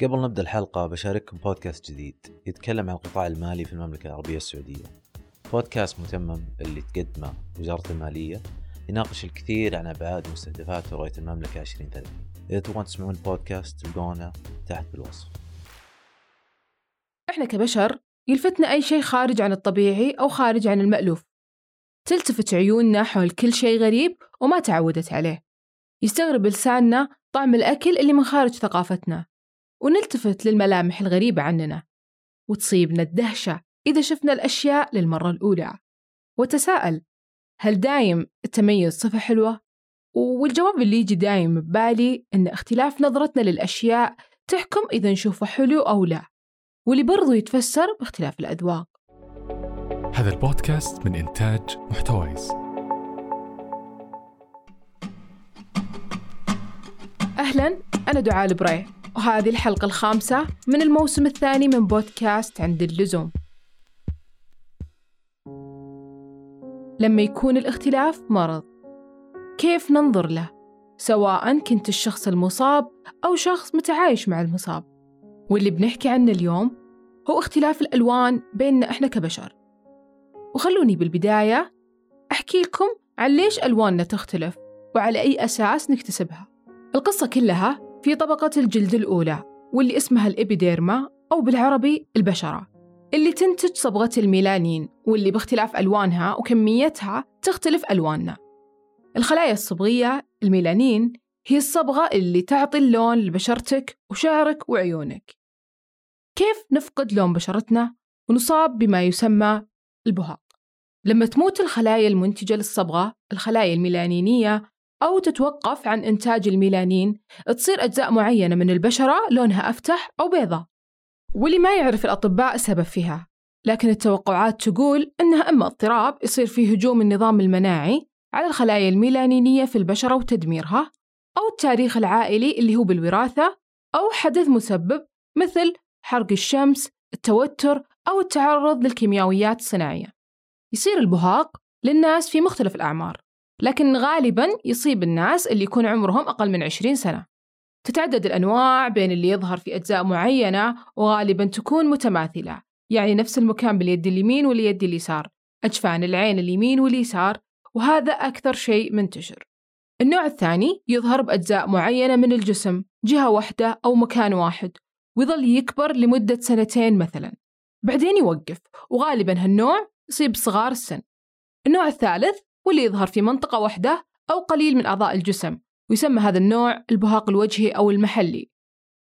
قبل نبدأ الحلقة بشارككم بودكاست جديد يتكلم عن القطاع المالي في المملكة العربية السعودية. بودكاست متمم اللي تقدمه وزارة المالية يناقش الكثير عن أبعاد ومستهدفات رؤية المملكة 2030 إذا تبغون تسمعون البودكاست تلقونه تحت بالوصف. إحنا كبشر يلفتنا أي شيء خارج عن الطبيعي أو خارج عن المألوف. تلتفت عيوننا حول كل شيء غريب وما تعودت عليه. يستغرب لساننا طعم الأكل اللي من خارج ثقافتنا. ونلتفت للملامح الغريبة عننا وتصيبنا الدهشة إذا شفنا الأشياء للمرة الأولى. وتساءل هل دايم التميز صفة حلوة؟ والجواب اللي يجي دايم ببالي إن اختلاف نظرتنا للأشياء تحكم إذا نشوفه حلو أو لا واللي برضو يتفسر باختلاف الأذواق. هذا البودكاست من إنتاج محتويس. أهلا أنا دعاء البري وهذه الحلقة الخامسة من الموسم الثاني من بودكاست عند اللزوم. لما يكون الاختلاف مرض كيف ننظر له؟ سواء كنت الشخص المصاب أو شخص متعايش مع المصاب. واللي بنحكي عنه اليوم هو اختلاف الألوان بيننا إحنا كبشر. وخلوني بالبداية أحكي لكم عن ليش ألواننا تختلف وعلى أي أساس نكتسبها. القصة كلها في طبقة الجلد الأولى واللي اسمها الإبيديرما أو بالعربي البشرة اللي تنتج صبغة الميلانين واللي باختلاف ألوانها وكميتها تختلف ألواننا. الخلايا الصبغية الميلانين هي الصبغة اللي تعطي اللون لبشرتك وشعرك وعيونك. كيف نفقد لون بشرتنا ونصاب بما يسمى البهاق؟ لما تموت الخلايا المنتجة للصبغة الخلايا الميلانينية أو تتوقف عن إنتاج الميلانين. تصير أجزاء معينة من البشرة لونها أفتح أو بيضة. واللي ما يعرف الأطباء السبب فيها. لكن التوقعات تقول إنها إما اضطراب يصير فيه هجوم النظام المناعي على الخلايا الميلانينية في البشرة وتدميرها أو التاريخ العائلي اللي هو بالوراثة أو حدث مسبب مثل حرق الشمس التوتر أو التعرض للكيميائيات الصناعية. يصير البهاق للناس في مختلف الأعمار. لكن غالبا يصيب الناس اللي يكون عمرهم أقل من 20 سنة. تتعدد الأنواع بين اللي يظهر في أجزاء معينة وغالبا تكون متماثلة يعني نفس المكان باليد اليمين واليد اليسار أجفان العين اليمين واليسار وهذا أكثر شيء منتشر. النوع الثاني يظهر بأجزاء معينة من الجسم جهة واحدة أو مكان واحد ويظل يكبر لمدة سنتين مثلا. بعدين يوقف وغالبا هالنوع يصيب صغار السن. النوع الثالث واللي يظهر في منطقة واحدة أو قليل من أعضاء الجسم ويسمى هذا النوع البهاق الوجهي أو المحلي.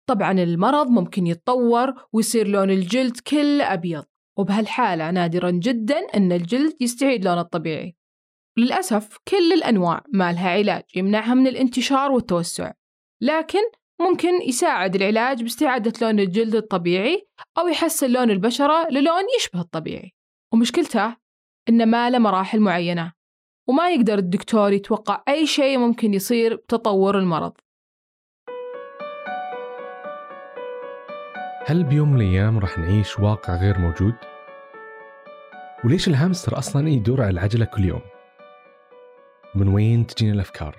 طبعا المرض ممكن يتطور ويصير لون الجلد كله أبيض وبهالحالة نادرا جدا أن الجلد يستعيد لونه الطبيعي. للأسف كل الأنواع ما لها علاج يمنعها من الانتشار والتوسع لكن ممكن يساعد العلاج باستعادة لون الجلد الطبيعي أو يحسن لون البشرة للون يشبه الطبيعي. ومشكلته إنه ما له مراحل معينة. وما يقدر الدكتور يتوقع أي شيء ممكن يصير بتطور المرض هل بيوم من الأيام راح نعيش واقع غير موجود؟ وليش الهامستر أصلا يدور على العجلة كل يوم؟ من وين تجينا الأفكار؟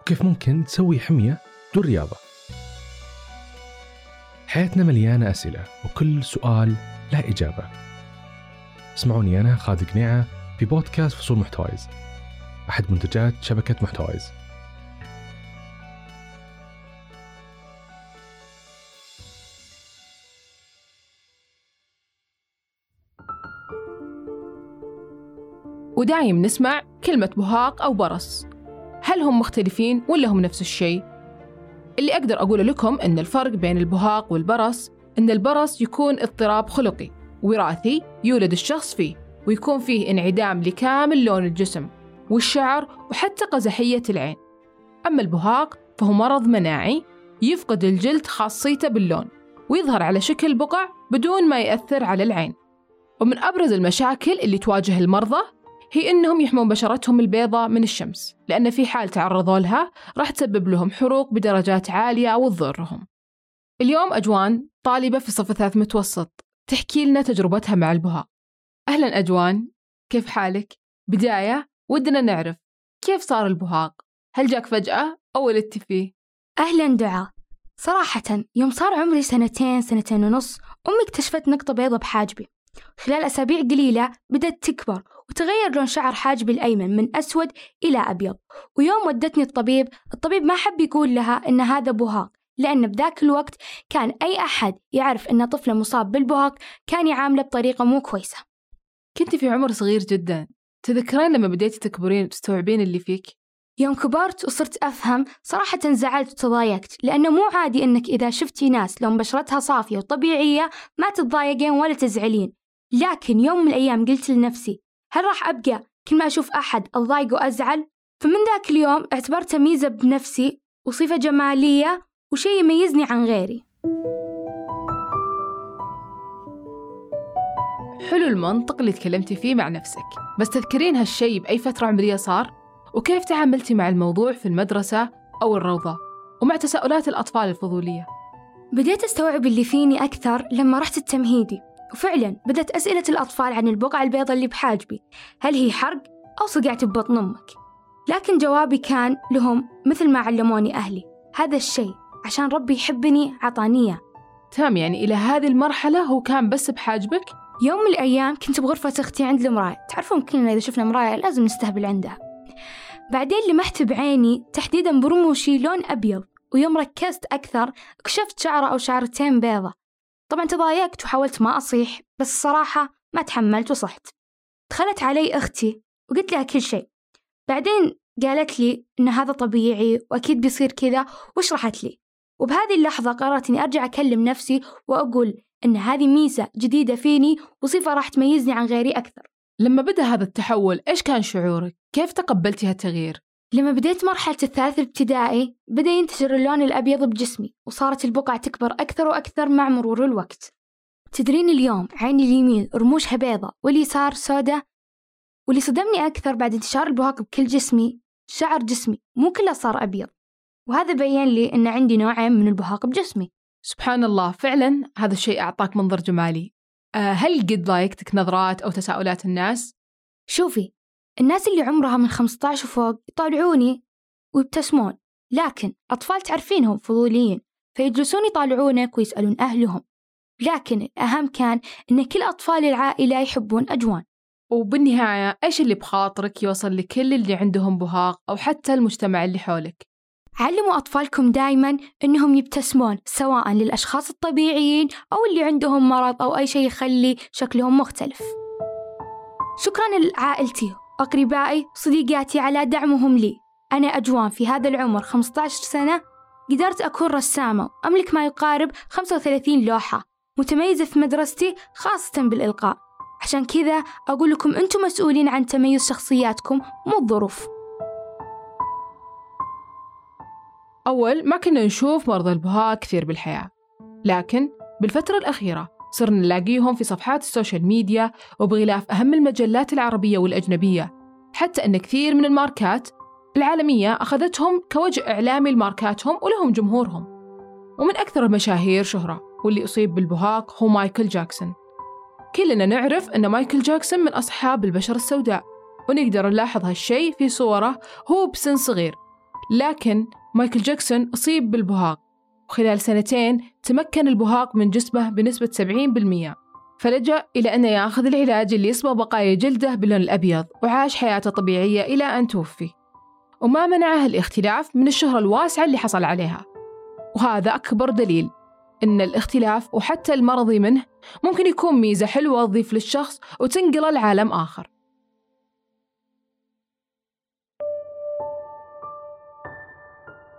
وكيف ممكن تسوي حمية دون رياضة؟ حياتنا مليانة أسئلة وكل سؤال له إجابة اسمعوني أنا خالد قنيعة في بودكاست فصول محتوايز أحد منتجات شبكة محتوايز ودايم نسمع كلمة بهاق أو برص. هل هم مختلفين ولا هم نفس الشيء؟ اللي أقدر أقول لكم أن الفرق بين البهاق والبرص أن البرص يكون اضطراب خلقي وراثي يولد الشخص فيه. ويكون فيه انعدام لكامل لون الجسم والشعر وحتى قزحية العين. أما البهاق فهو مرض مناعي يفقد الجلد خاصيته باللون ويظهر على شكل بقع بدون ما يأثر على العين. ومن أبرز المشاكل اللي تواجه المرضى هي إنهم يحمون بشرتهم البيضاء من الشمس لأن في حال تعرضوا لها راح تسبب لهم حروق بدرجات عالية وتضرهم. اليوم أجوان طالبة في صف ثالث متوسط تحكي لنا تجربتها مع البهاق. أهلا أجوان كيف حالك؟ بداية ودنا نعرف كيف صار البهاق؟ هل جاك فجأة أو ولدتي فيه؟ أهلا دعاء صراحة يوم صار عمري سنتين سنتين ونص أمي اكتشفت نقطة بيضة بحاجبي خلال أسابيع قليلة بدأت تكبر وتغير لون شعر حاجبي الأيمن من أسود إلى أبيض ويوم ودتني الطبيب الطبيب ما حب يقول لها إن هذا بهاق لأن بذاك الوقت كان أي أحد يعرف إن طفله مصاب بالبهاق كان يعامله بطريقة مو كويسة كنت في عمر صغير جدا تذكرين لما بديتي تكبرين وتستوعبين اللي فيك؟ يوم كبرت وصرت أفهم صراحة زعلت وتضايقت لأنه مو عادي إنك إذا شفتي ناس لون بشرتها صافية وطبيعية ما تتضايقين ولا تزعلين لكن يوم من الأيام قلت لنفسي هل راح أبقى كل ما أشوف أحد أضايق وأزعل؟ فمن ذاك اليوم اعتبرتها ميزة بنفسي وصفة جمالية وشيء يميزني عن غيري حلو المنطق اللي تكلمتي فيه مع نفسك. بس تذكرين هالشيء بأي فترة عمرية صار؟ وكيف تعاملتي مع الموضوع في المدرسة أو الروضة؟ ومع تساؤلات الأطفال الفضولية؟ بديت أستوعب اللي فيني أكثر لما رحت التمهيدي. وفعلا بدأت أسئلة الأطفال عن البقعة البيضاء اللي بحاجبي. هل هي حرق أو صقعت ببطن أمك؟ لكن جوابي كان لهم مثل ما علموني أهلي. هذا الشيء عشان ربي يحبني عطاني إياه تمام يعني إلى هذه المرحلة هو كان بس بحاجبك؟ يوم من الأيام كنت بغرفة أختي عند المراية. تعرفون كلنا إذا شفنا مراية لازم نستهبل عندها. بعدين لمحت بعيني تحديدا برموشي لون أبيض ويوم ركزت أكثر اكتشفت شعرة أو شعرتين بيضة. طبعا تضايقت وحاولت ما أصيح بس الصراحة ما تحملت وصحت. دخلت علي أختي وقلت لها كل شيء. بعدين قالت لي إن هذا طبيعي وأكيد بيصير كذا وشرحت لي؟ وبهذه اللحظة قررت إني أرجع أكلم نفسي وأقول إن هذه ميزة جديدة فيني وصفة راح تميزني عن غيري أكثر لما بدأ هذا التحول إيش كان شعورك؟ كيف تقبلتي هالتغيير؟ لما بديت مرحلة الثالث الابتدائي بدأ ينتشر اللون الأبيض بجسمي وصارت البقع تكبر أكثر وأكثر مع مرور الوقت تدرين اليوم عيني اليمين رموشها بيضة واليسار سوداء واللي صدمني أكثر بعد انتشار البهاق بكل جسمي شعر جسمي مو كله صار أبيض وهذا بين لي أن عندي نوعين من البهاق بجسمي سبحان الله فعلا هذا الشيء أعطاك منظر جمالي أه هل قد ضايقتك نظرات أو تساؤلات الناس؟ شوفي الناس اللي عمرها من 15 وفوق يطالعوني ويبتسمون لكن أطفال تعرفينهم فضوليين فيجلسون يطالعونك ويسألون أهلهم لكن الأهم كان إن كل أطفال العائلة يحبون أجوان وبالنهاية إيش اللي بخاطرك يوصل لكل اللي عندهم بهاق أو حتى المجتمع اللي حولك؟ علموا أطفالكم دايما أنهم يبتسمون سواء للأشخاص الطبيعيين أو اللي عندهم مرض أو أي شيء يخلي شكلهم مختلف. شكرا لعائلتي أقربائي وصديقاتي على دعمهم لي. أنا أجوان في هذا العمر 15 سنة قدرت أكون رسامة وأملك ما يقارب 35 لوحة متميزة في مدرستي خاصة بالإلقاء. عشان كذا أقول لكم أنتم مسؤولين عن تميز شخصياتكم مو الظروف. أول ما كنا نشوف مرضى البهاق كثير بالحياة. لكن بالفترة الأخيرة صرنا نلاقيهم في صفحات ال social media وبغلاف أهم المجلات العربية والأجنبية حتى أن كثير من الماركات العالمية أخذتهم كوجه إعلامي لماركاتهم ولهم جمهورهم. ومن أكثر المشاهير شهرة واللي أصيب بالبهاق هو مايكل جاكسون. كلنا نعرف أن مايكل جاكسون من أصحاب البشرة السوداء ونقدر نلاحظ هالشيء في صوره هو بسن صغير. لكن مايكل جاكسون أصيب بالبهاق وخلال سنتين تمكن البهاق من جسمه بنسبة 70% فلجأ إلى أن يأخذ العلاج اللي يصبغ بقايا جلده باللون الأبيض وعاش حياته طبيعية إلى أن توفي. وما منعه الاختلاف من الشهرة الواسعة اللي حصل عليها. وهذا أكبر دليل إن الاختلاف وحتى المرضي منه ممكن يكون ميزة حلوة تضيف للشخص وتنقله لعالم آخر.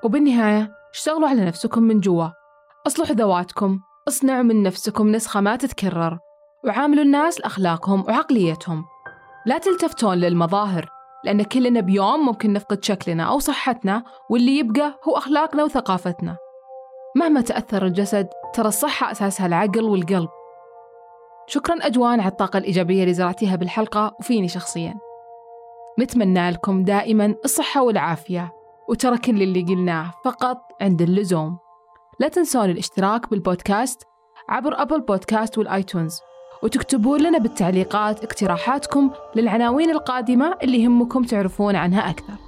وبالنهاية اشتغلوا على نفسكم من جوا. اصلحوا ذواتكم اصنعوا من نفسكم نسخة ما تتكرر. وعاملوا الناس لأخلاقهم وعقليتهم. لا تلتفتون للمظاهر لأن كلنا بيوم ممكن نفقد شكلنا أو صحتنا واللي يبقى هو أخلاقنا وثقافتنا. مهما تأثر الجسد ترى الصحة أساسها العقل والقلب. شكرا أجوان على الطاقة الإيجابية اللي زرعتيها بالحلقة وفيني شخصيا. نتمنى لكم دائما الصحة والعافية. وترى كل اللي قلناه فقط عند اللزوم. لا تنسون الاشتراك بالبودكاست عبر أبل بودكاست والآيتونز وتكتبون لنا بالتعليقات اقتراحاتكم للعناوين القادمة اللي يهمكم تعرفون عنها أكثر.